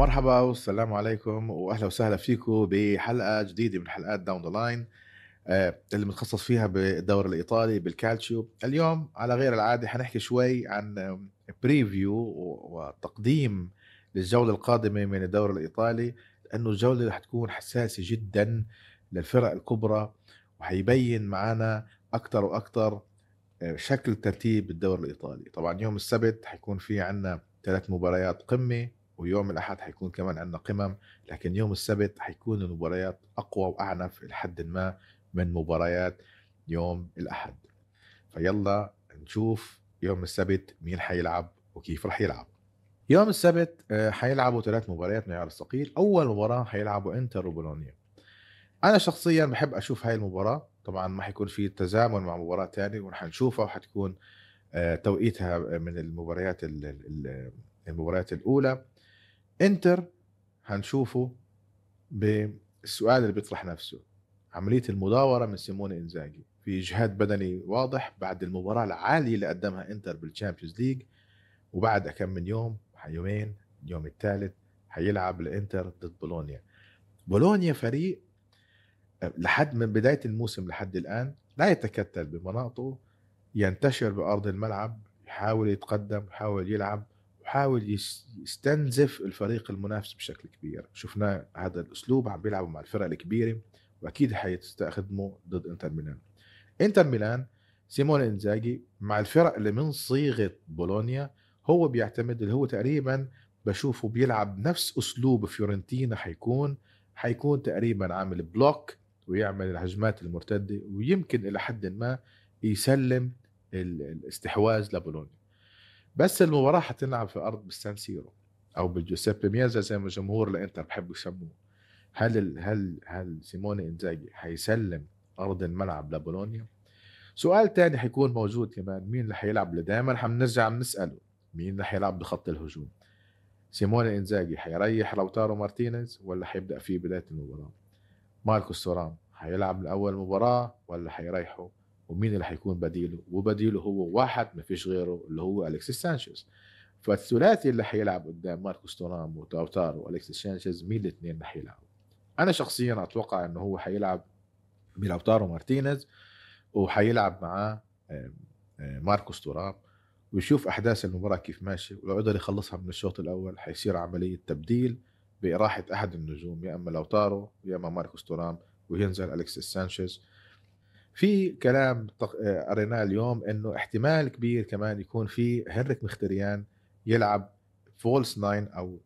مرحبا والسلام عليكم وأهلا وسهلا فيكم بحلقة جديدة من حلقات down the line اللي متخصص فيها بالدوري الإيطالي بالكالتشيو. اليوم على غير العادة حنحكي شوي عن preview وتقديم للجولة القادمة من الدوري الإيطالي لأنه الجولة رح تكون حساسة جدا للفرق الكبرى وحيبين معنا أكثر وأكثر آه، شكل ترتيب الدوري الإيطالي. طبعا يوم السبت حيكون في عنا ثلاث مباريات قمة ويوم الأحد حيكون كمان عندنا قمم لكن يوم السبت حيكون المباريات أقوى وأعنف لحد ما من مباريات يوم الأحد. فيلا نشوف يوم السبت مين حيلعب وكيف رح يلعب. يوم السبت آه، حيلعبوا ثلاث مباريات معيار الثقيل. أول مباراة حيلعبوا إنتر وبولونيا. أنا شخصيا بحب أشوف هاي المباراة. طبعا ما حيكون في تزامن مع مباراة ثانية ورح نشوفها وحتكون آه، توقيتها من المباريات المباريات الأولى. انتر هنشوفه بالسؤال اللي بيطرح نفسه. عملية المداورة من سيموني إنزاجي. في إجهاد بدني واضح بعد المباراة العالية اللي قدمها إنتر بال Champions League وبعد كم من يوم يومين اليوم الثالث حيلعب الإنتر ضد بولونيا. بولونيا فريق لحد من بداية الموسم لحد الآن لا يتكتل بمناطقه ينتشر بأرض الملعب يحاول يتقدم يحاول يلعب. يحاول يستنزف الفريق المنافس بشكل كبير. شفنا هذا الأسلوب عم بيلعبوا مع الفرق الكبيرة وأكيد حيستخدمه ضد إنتر ميلان. إنتر ميلان سيمون إنزاجي مع الفرق اللي من صيغة بولونيا هو بيعتمد اللي هو تقريبا بشوفه بيلعب نفس أسلوب فيورنتينا حيكون حيكون تقريبا عامل block ويعمل الهجمات المرتدة ويمكن إلى حد ما يسلم الاستحواذ لبولونيا. بس المباراة حتلعب في أرض بالسان سيرو أو بالجوسيبي مياتزا زي ما جمهور الانتر بحبوا يسموه. هل هل هل سيموني إنزاجي حيسلم أرض الملعب لبولونيا؟ سؤال تاني حيكون موجود كمان مين اللي حيلعب اللي دائما حنرجع بنساله مين اللي حيلعب بخط الهجوم؟ سيموني إنزاجي حيريح لوتارو مارتينيز ولا حيبدأ فيه بداية المباراة؟ ماركوس تورام حيلعب لأول مباراة ولا حيريحه؟ ومين اللي حيكون بديله؟ وبديله هو واحد ما فيش غيره اللي هو الكسيس سانشيز. فالثلاثي اللي حيلعب قدام ماركوس تورام ولاوتارو والكسيس سانشيز مين الاثنين اللي حيلعبوا؟ أنا شخصيا أتوقع إنه هو حيلعب بلاوتارو مارتينيز وحيلعب معاه ماركوس تورام ويشوف أحداث المباراة كيف ماشي ولو قدر يخلصها من الشوط الأول. حيصير عملية تبديل براحه أحد النجوم يا إما لوتارو يا إما ماركوس تورام وينزل الكسيس سانشيز. في كلام قريناه اليوم إنه احتمال كبير كمان يكون في هنريك مختريان يلعب false nine أو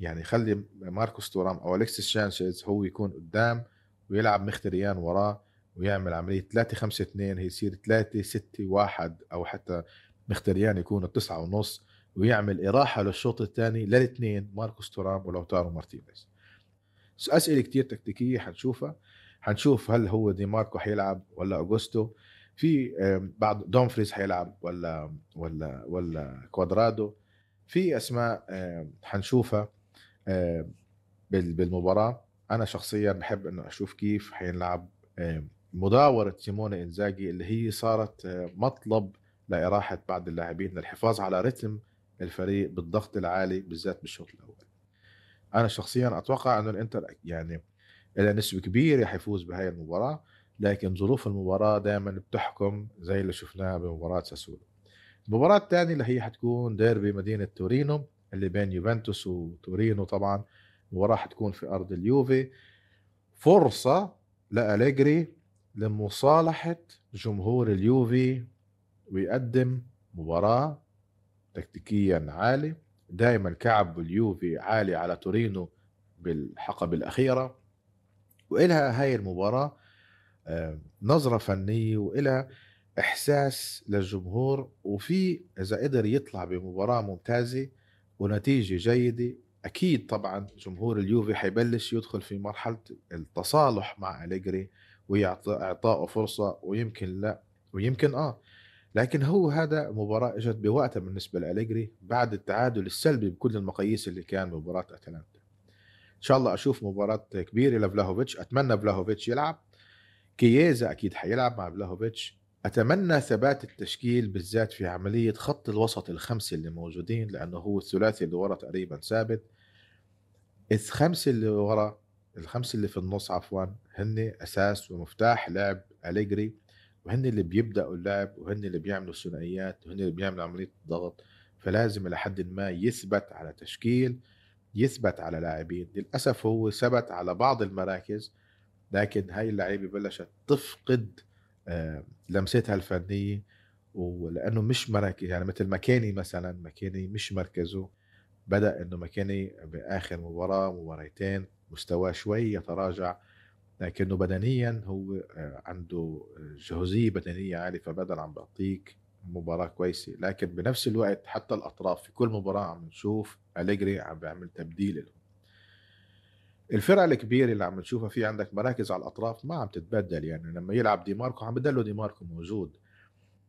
يعني يخلي ماركوس تورام أو الكسيس سانشيز هو يكون قدام ويلعب مختريان وراه ويعمل عملية 3 5 2 هي يصير 3 6 1 أو حتى مختريان يكون تسعة ونص ويعمل إراحة للشوط الثاني للاثنين ماركوس تورام ولوتارو مارتينيز. أسئلة كتير تكتيكية حنشوفها. حنشوف هل هو دي ماركو حيلعب ولا أوغوستو في بعض دومفريز حيلعب ولا ولا ولا كوادرادو. في أسماء حنشوفها بالمباراة. أنا شخصيا بحب إنه أشوف كيف حينلعب مداورة سيموني إنزاجي اللي هي صارت مطلب لإراحة بعض اللاعبين للحفاظ على رتم الفريق بالضغط العالي بالذات بالشوط الأول. أنا شخصيا أتوقع أنه الإنتر يعني إلى نسبة كبيرة حيفوز بهاي المباراة لكن ظروف المباراة دائما بتحكم زي اللي شفناها بمباراة ساسولو. المباراة الثانية اللي هي حتكون ديربي مدينة تورينو اللي بين يوفنتوس وتورينو طبعا. المباراة حتكون في أرض اليوفي. فرصة لأليجري لمصالحة جمهور اليوفي ويقدم مباراة تكتيكيا عالي. دائما كعب اليوفي عالي على تورينو بالحقبة الأخيرة. وإلها هاي المباراة نظرة فنية وإلها إحساس للجمهور وفي إذا قدر يطلع بمباراة ممتازة ونتيجة جيدة أكيد طبعا جمهور اليوفي حيبلش يدخل في مرحلة التصالح مع أليجري وإعطائه فرصة ويمكن لا ويمكن آه. لكن هو هذا مباراة إجت بوقتها بالنسبة لأليجري بعد التعادل السلبي بكل المقاييس اللي كان مباراة أتلانتا. ان شاء الله أشوف مباراة كبيرة لفلاهوفيتش. أتمنى فلاهوفيتش يلعب. كييزا أكيد حيلعب مع فلاهوفيتش. أتمنى ثبات التشكيل بالذات في عملية خط الوسط الخمسة اللي موجودين لأنه هو الثلاثي اللي ورا تقريبا ثابت. الخمسة اللي ورا الخمسة اللي في النص عفوا هن أساس ومفتاح لعب أليجري وهن اللي بيبدأوا اللعب وهن اللي بيعملوا الثنائيات وهن اللي بيعملوا عملية الضغط. فلازم لحد ما يثبت على تشكيل. يثبت على لاعبين. للأسف هو ثبت على بعض المراكز لكن هاي اللعيبة بلشت تفقد آه، لمستها الفنية ولأنه مش مراكز يعني مثل مكاني مثلا مكاني مش مركزه. بدأ إنه مكاني بآخر مباراة مباريتين مستواه شوي يتراجع لكنه بدنيا هو آه، عنده جهوزية بدنية عالية فبدل عم بيعطيك مباراة كويسة لكن بنفس الوقت حتى الأطراف في كل مباراة عم نشوف أليجري عم بيعمل تبديل لهم. الفرق الكبيرة اللي عم نشوفها في عندك مراكز على الأطراف ما عم تتبدل يعني لما يلعب ديماركو عم بدلوا ديماركو موجود.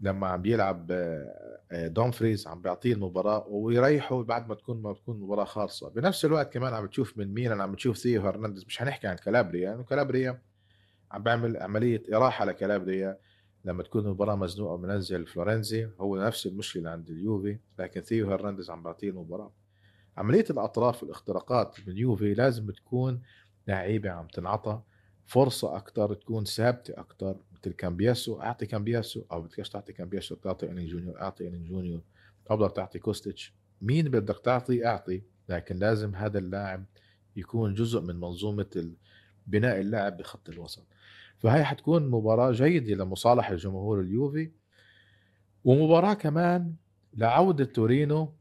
لما عم بيلعب آه، دومفريز عم بيعطيه المباراة ويريحه بعد ما تكون ما تكون مباراة خالصة. بنفس الوقت كمان عم بتشوف من مين عم بتشوف ثيو هرنانديز مش حنحكي عن كالابريا يعني كالابريا عم بيعمل عملية إراحة لكالابريا لما تكون المباراة مزنوقة منزل فلورنزي هو نفس المشكلة عند اليوفي لكن ثيو هرنانديز عم بيعطيه المباراة. عملية الأطراف والاختراقات من لازم تكون لعيبة عم تنعطى فرصة أكثر تكون ثابتة أكثر مثل كامبياسو أعطي كامبياسو أو بدكش تعطي كامبياسو تعطي إيلينغ جونيور أعطي إيلينغ جونيور. تقدر تعطي كوستيتش. مين بدك تعطي؟ أعطي لكن لازم هذا اللاعب يكون جزء من منظومة بناء اللاعب بخط الوسط. فهي حتكون مباراة جيدة لمصالحه جمهور اليوفي ومباراة كمان لعودة تورينو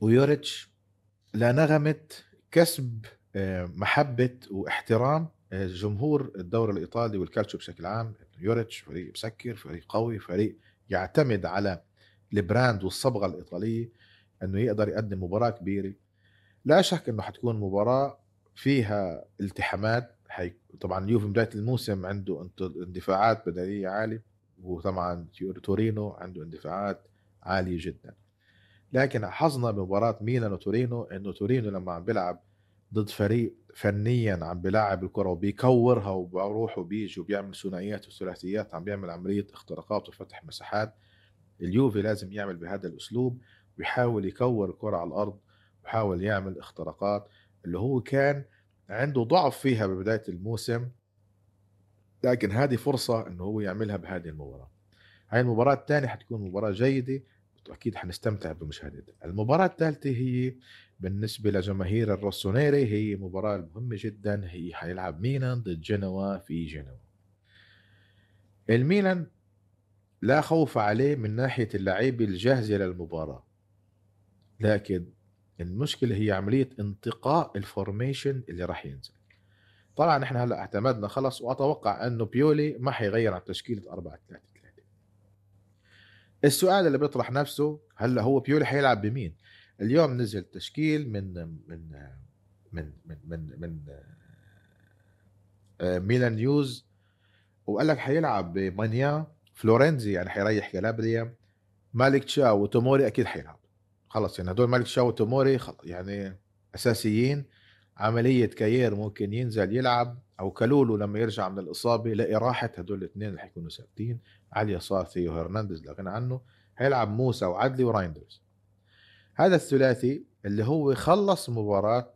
ويوريتش لنغمة كسب آه، محبة واحترام آه، جمهور الدوري الإيطالي والكالتشو بشكل عام. يوريتش فريق مسكر فريق قوي فريق يعتمد على ال brand والصبغة الإيطالية إنه يقدر يقدم مباراة كبيرة. لا شك إنه حتكون مباراة فيها التحامات حي... طبعا اليوفي بداية الموسم عنده اندفاعات بدنية عالية وطبعا تورينو عنده اندفاعات عالية جدا. لكن حظنا بمباراة ميلان وتورينو إنه تورينو لما عم بيلعب ضد فريق فنيا عم بيلعب الكرة وبيكورها وبروح وبيجي وبيعمل ثنائيات وثلاثيات عم بيعمل عملية اختراقات وفتح مساحات اليوفي لازم يعمل بهذا الأسلوب ويحاول يكور الكرة على الأرض ويحاول يعمل اختراقات اللي هو كان عنده ضعف فيها ببداية الموسم لكن هذه فرصة إنه هو يعملها بهذه المباراة. هاي المباراة الثانية حتكون مباراة جيدة وأكيد حنستمتع بمشاهدتها المباراة الثالثة هي بالنسبة لجماهير الروسونيري هي مباراة مهمة جدا هي حيلعب ميلان ضد جنوا في جنوا. الميلان لا خوف عليه من ناحية اللعيبة الجاهزة للمباراة لكن المشكلة هي عملية انتقاء ال formation اللي راح ينزل. طبعا إحنا هلأ اعتمدنا خلص وأتوقع إنه بيولي ما حيغير عن تشكيلة 4 3 3 السؤال اللي بيطرح نفسه هلأ هو بيولي حيلعب بمين؟ اليوم نزل تشكيل من من من من من, من آه، ميلان نيوز وقال لك حيلعب بمانيان فلورنزي يعني حيريح كالابريا مالك تشاو وتوموري أكيد حيلعب. خلص يعني هدول مالك تشاو وتوموري يعني أساسيين عملية كاير ممكن ينزل يلعب أو كالولو لما يرجع من الإصابة لإراحة هدول الاثنين اللي حيكونوا ثابتين. على اليسار ثيو هرنانديز لا غنى عنه. حيلعب موسى وعدلي ورايندرز. هذا الثلاثي اللي هو خلص مباراة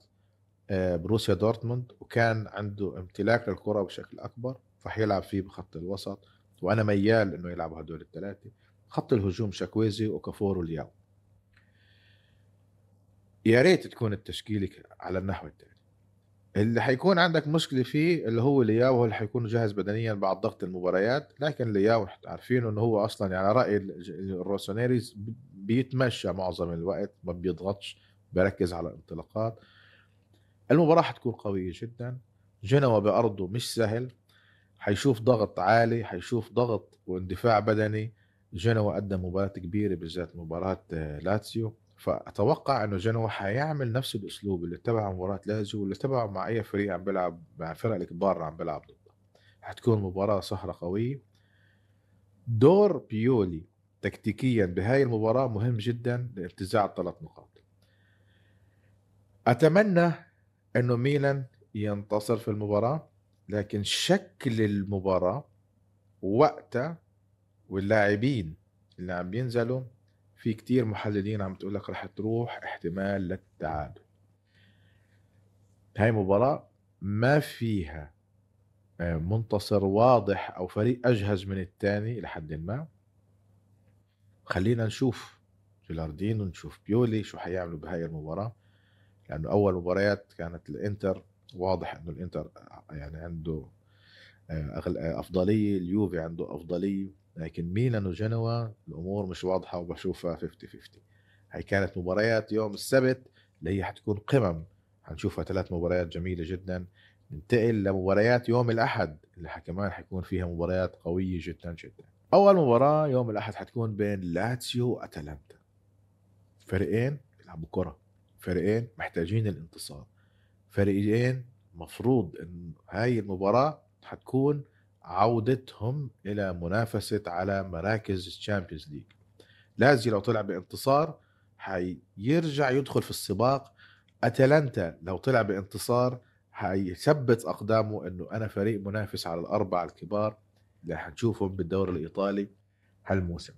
آه، بوروسيا دورتموند وكان عنده امتلاك للكرة بشكل أكبر فحيلعب فيه بخط الوسط. وأنا ميال إنه يلعبوا هدول الثلاثة خط الهجوم تشوكويزي وأوكافور ولياو يا ريت تكون التشكيلة على النحو التالي. اللي حيكون عندك مشكلة فيه اللي هو لياو اللي حيكون جاهز بدنيا بعد ضغط المباريات لكن لياو عارفين إنه هو أصلا يعني رأي الروسونيريز بيتمشى معظم الوقت ما بيضغطش بيركز على الانطلاقات. المباراة حتكون قوية جدا. جنوا بأرضه مش سهل. حيشوف ضغط عالي حيشوف ضغط واندفاع بدني. جنوا قدم مباراة كبيرة بالذات مباراة آه، لاتسيو. فأتوقع أنه جنوا حيعمل نفس الأسلوب اللي اتبعه مباراة لازيو واللي اتبعه مع أي فريق عم بيلعب مع الفرق الكبار عم بيلعب ضده. حتكون مباراة سهرة قوية. دور بيولي تكتيكيا بهاي المباراة مهم جدا لارتزاع الثلاث نقاط. أتمنى أنه ميلان ينتصر في المباراة لكن شكل المباراة وقتها واللاعبين اللي عم بينزلوا في كتير محللين عم تقول لك رح تروح احتمال للتعادل. هاي مباراة ما فيها آه، منتصر واضح أو فريق أجهز من الثاني لحد ما. خلينا نشوف جيلاردين ونشوف بيولي شو حيعملوا بهاي المباراة لأنه أول مباريات كانت الإنتر واضح إنه الإنتر يعني عنده أفضلية اليوفي عنده أفضلية لكن ميلان وجنوا الأمور مش واضحة وبشوفها 50 50 هي كانت مباريات يوم السبت اللي هي حتكون قمم. حنشوفها ثلاث مباريات جميلة جدا. ننتقل لمباريات يوم الأحد اللي كمان حيكون فيها مباريات قوية جدا جدا. أول مباراة يوم الأحد حتكون بين لاتسيو وأتلانتا. فريقين بيلعبوا كرة. فريقين محتاجين الانتصار. فريقين مفروض إن هاي المباراة حتكون عودتهم إلى منافسة على مراكز ال Champions League. لازيو لو طلع بانتصار حيرجع يدخل في السباق. أتلانتا لو طلع بانتصار حيثبت أقدامه إنه أنا فريق منافس على الأربعة الكبار اللي حنشوفهم بالدوري الإيطالي هالموسم.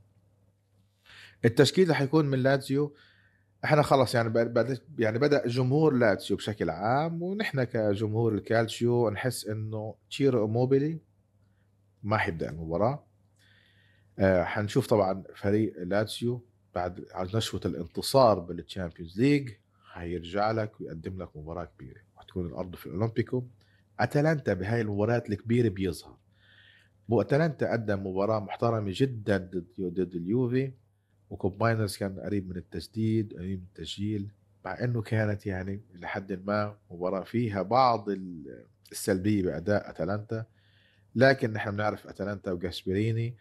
التشكيل اللي حيكون من لاتزيو إحنا خلص يعني بد يعني بدأ جمهور لاتسيو بشكل عام ونحن كجمهور الكالتشيو نحس إنه تشيرو إيموبيلي ما حيبدأ المباراة. آه حنشوف طبعا فريق لاتسيو بعد نشوة الانتصار بال Champions League حيرجع لك ويقدم لك مباراة كبيرة. وحتكون الأرض في الاولمبيكو أتلانتا بهاي المباريات الكبيرة بيظهر. واتلانتا قدم مباراة محترمة جدا ضد ضد اليوفي. وكوبماينرز كان قريب من التسديد قريب من التسجيل مع إنه كانت يعني لحد ما مباراة فيها بعض السلبية بأداء أتلانتا لكن نحن بنعرف أتلانتا وجاسبريني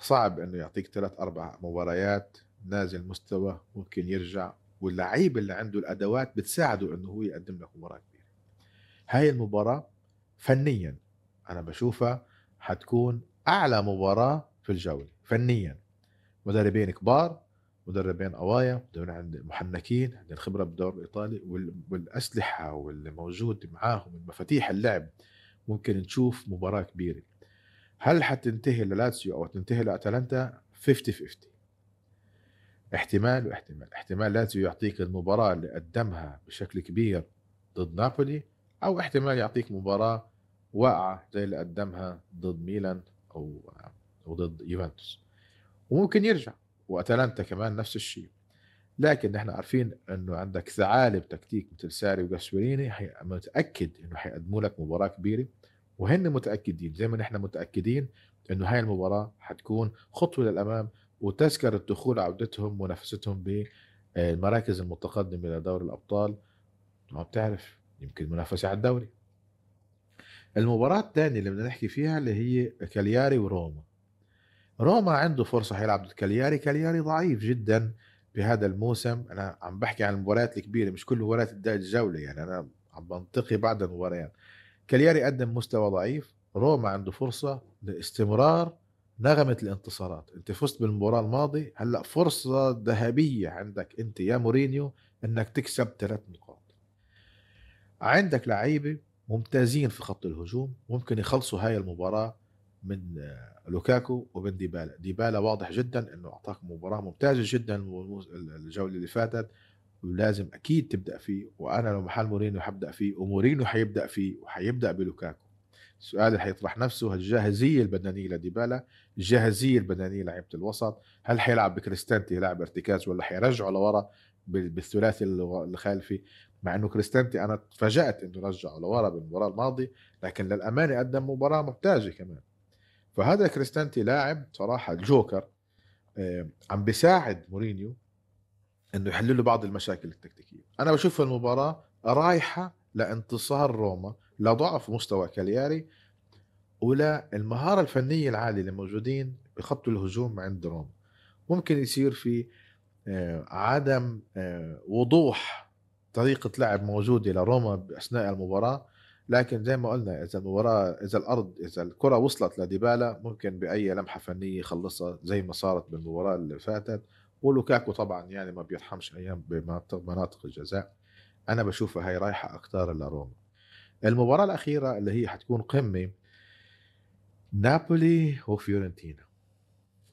صعب إنه يعطيك ثلاث أربع مباريات نازل مستوى ممكن يرجع واللعيب اللي عنده الأدوات بتساعده إنه هو يقدم لك مباراة كبيرة. هاي المباراة فنيا أنا بشوفها حتكون أعلى مباراة في الجولة فنيا. مدربين كبار مدربين قوايا مدربين محنكين عندهم خبره بالدوري الإيطالي والأسلحة واللي موجود معاهم المفاتيح اللعب ممكن نشوف مباراة كبيرة. هل حتنتهي للاتسيو أو تنتهي لاتلانتا 50 50 احتمال واحتمال. احتمال لاتسيو يعطيك المباراة اللي قدمها بشكل كبير ضد نابولي أو احتمال يعطيك مباراة واقعة زي اللي قدمها ضد ميلان أو أو ضد يوفنتوس. وممكن يرجع. وأتلانتا كمان نفس الشيء. لكن نحن عارفين إنه عندك ثعالب تكتيك مثل ساري وجاسبريني متأكد إنه حيقدموا لك مباراة كبيرة. وهن متأكدين زي ما نحن متأكدين إنه هاي المباراة حتكون خطوة للأمام وتذكر الدخول عودتهم منافستهم بالمراكز المتقدمة إلى دوري الأبطال. ما بتعرف يمكن منافسة على الدوري. المباراة الثانية اللي بدنا نحكي فيها اللي هي كالياري وروما. روما عنده فرصة حيلعب ضد كالياري. كالياري ضعيف جدا بهذا الموسم. أنا عم بحكي عن المباريات الكبيرة مش كل مباريات الجولة يعني أنا عم بنتقي بعض المباريات. كالياري قدم مستوى ضعيف. روما عنده فرصة لاستمرار نغمة الانتصارات. أنت فزت بالمباراة الماضية هلأ فرصة ذهبية عندك أنت يا مورينيو إنك تكسب ثلاث نقاط. عندك لعيبة ممتازين في خط الهجوم ممكن يخلصوا هاي المباراة من لوكاكو ومن ديبالا. ديبالا واضح جدا إنه أعطاك مباراة ممتازة جدا الجولة اللي فاتت ولازم أكيد تبدأ فيه وأنا لو محل مورينيو حبدأ فيه ومورينيو حيبدأ فيه وحيبدأ بلوكاكو. السؤال اللي حيطرح نفسه الجاهزية البدنية لديبالا الجاهزية البدنية لعيبة الوسط هل حيلعب بكريستانتي لاعب ارتكاز ولا حيرجعه لورا بالثلاثي الخلفي مع إنه كريستانتي أنا تفاجأت إنه رجعه لورا بالمباراة الماضية لكن للأمانة قدم مباراة ممتازة كمان. فهذا كريستانتي لاعب صراحة الجوكر آه، عم بيساعد مورينيو إنه يحل له بعض المشاكل التكتيكية. أنا بشوف المباراة رايحة لانتصار روما لضعف مستوى كالياري ولا المهارة الفنية العالية اللي موجودين بخط الهجوم عند روما. ممكن يصير في عدم وضوح طريقة لعب موجودة لروما أثناء المباراة. لكن زي ما قلنا إذا المباراه إذا الأرض إذا الكرة وصلت لديبالا ممكن بأي لمحة فنية يخلصها زي ما صارت بالمباراة اللي فاتت. ولوكاكو طبعا يعني ما بيرحمش أيام بمناطق مناطق الجزاء. أنا بشوفها هي رايحة أكثر لروما المباراة الأخيرة اللي هي حتكون قمة نابولي وفيورنتينا.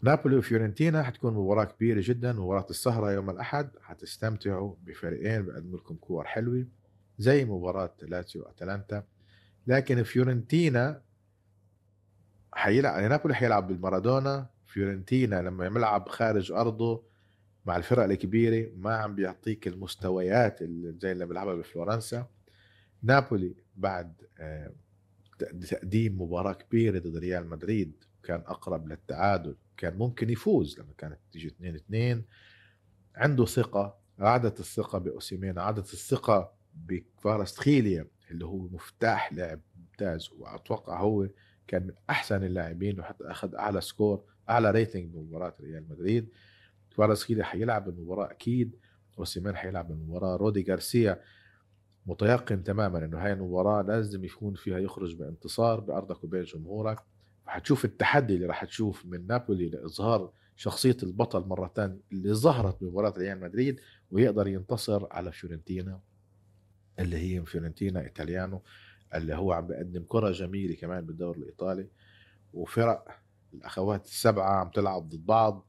نابولي وفيورنتينا حتكون مباراة كبيرة جدا مباراة السهرة يوم الأحد. حتستمتعوا بفريقين بيقدموا لكم كور حلوة. زي مباراة لاتسيو وأتلانتا. لكن فيورنتينا حيلعب نابولي حيلعب بالمارادونا. فيورنتينا لما يلعب خارج أرضه مع الفرق الكبيرة ما عم بيعطيك المستويات اللي زي اللي بيلعبها بفلورنسا. نابولي بعد آه، تقديم مباراة كبيرة ضد ريال مدريد كان أقرب للتعادل. كان ممكن يفوز لما كانت تيجي 2 2 عنده ثقة عادت الثقة باوسيمين عادت الثقة بكفارستخيليا اللي هو مفتاح لعب ممتاز وأتوقع هو كان من أحسن اللاعبين وحتى أخذ أعلى score أعلى rating بمباراه ريال مدريد. كفارستخيليا حيلعب المباراة أكيد أوسيمين حيلعب المباراة. رودي غارسيا متيقن تماما إنه هاي المباراة لازم يكون فيها يخرج بانتصار بأرضك وبين جمهورك. وحتشوف التحدي اللي راح تشوف من نابولي لإظهار شخصية البطل مرة ثانية اللي ظهرت بمباراة ريال مدريد ويقدر ينتصر على فيورنتينا. اللي هي فيورنتينا إيطاليانو اللي هو عم بيقدم كرة جميلة كمان بالدوري الإيطالي وفرق الأخوات السبعة عم تلعب ضد بعض.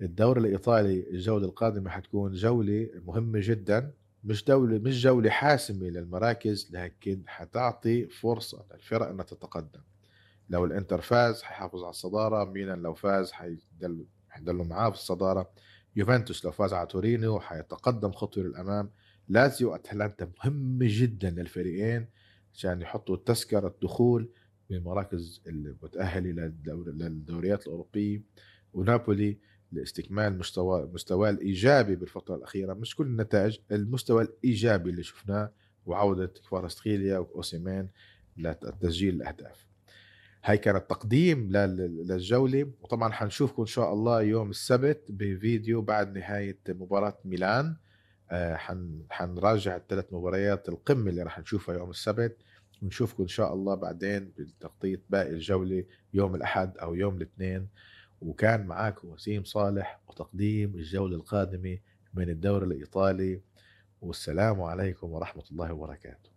الدوري الإيطالي الجولة القادمة حتكون جولة مهمة جدا مش دولة مش جولة حاسمة للمراكز لكن حتعطي فرصة للفرق إنها تتقدم. لو الإنتر فاز حيحافظ على الصدارة ميلان لو فاز حيدل حيضلوا معاه في الصدارة يوفنتوس لو فاز على تورينو حيتقدم خطوة للأمام. لازيو وأتلانتا مهمة جدا للفريقين عشان يحطوا تذكرة الدخول بالمراكز المتأهلة للدوريات الأوروبية. ونابولي لاستكمال مستوى مستواه الإيجابي بالفترة الأخيرة مش كل النتائج المستوى الإيجابي اللي شفناه وعودة كفارستخيليا واوسيمين لتسجيل الأهداف. هاي كانت تقديم للجولة. وطبعا حنشوفكم إن شاء الله يوم السبت بفيديو بعد نهاية مباراة ميلان. آه، حنراجع الثلاث مباريات القمة اللي راح نشوفها يوم السبت. ونشوفكم إن شاء الله بعدين بالتغطيه باقي الجولة يوم الأحد أو يوم الاثنين. وكان معاكم وسيم صالح وتقديم الجولة القادمة من الدوري الإيطالي. والسلام عليكم ورحمة الله وبركاته.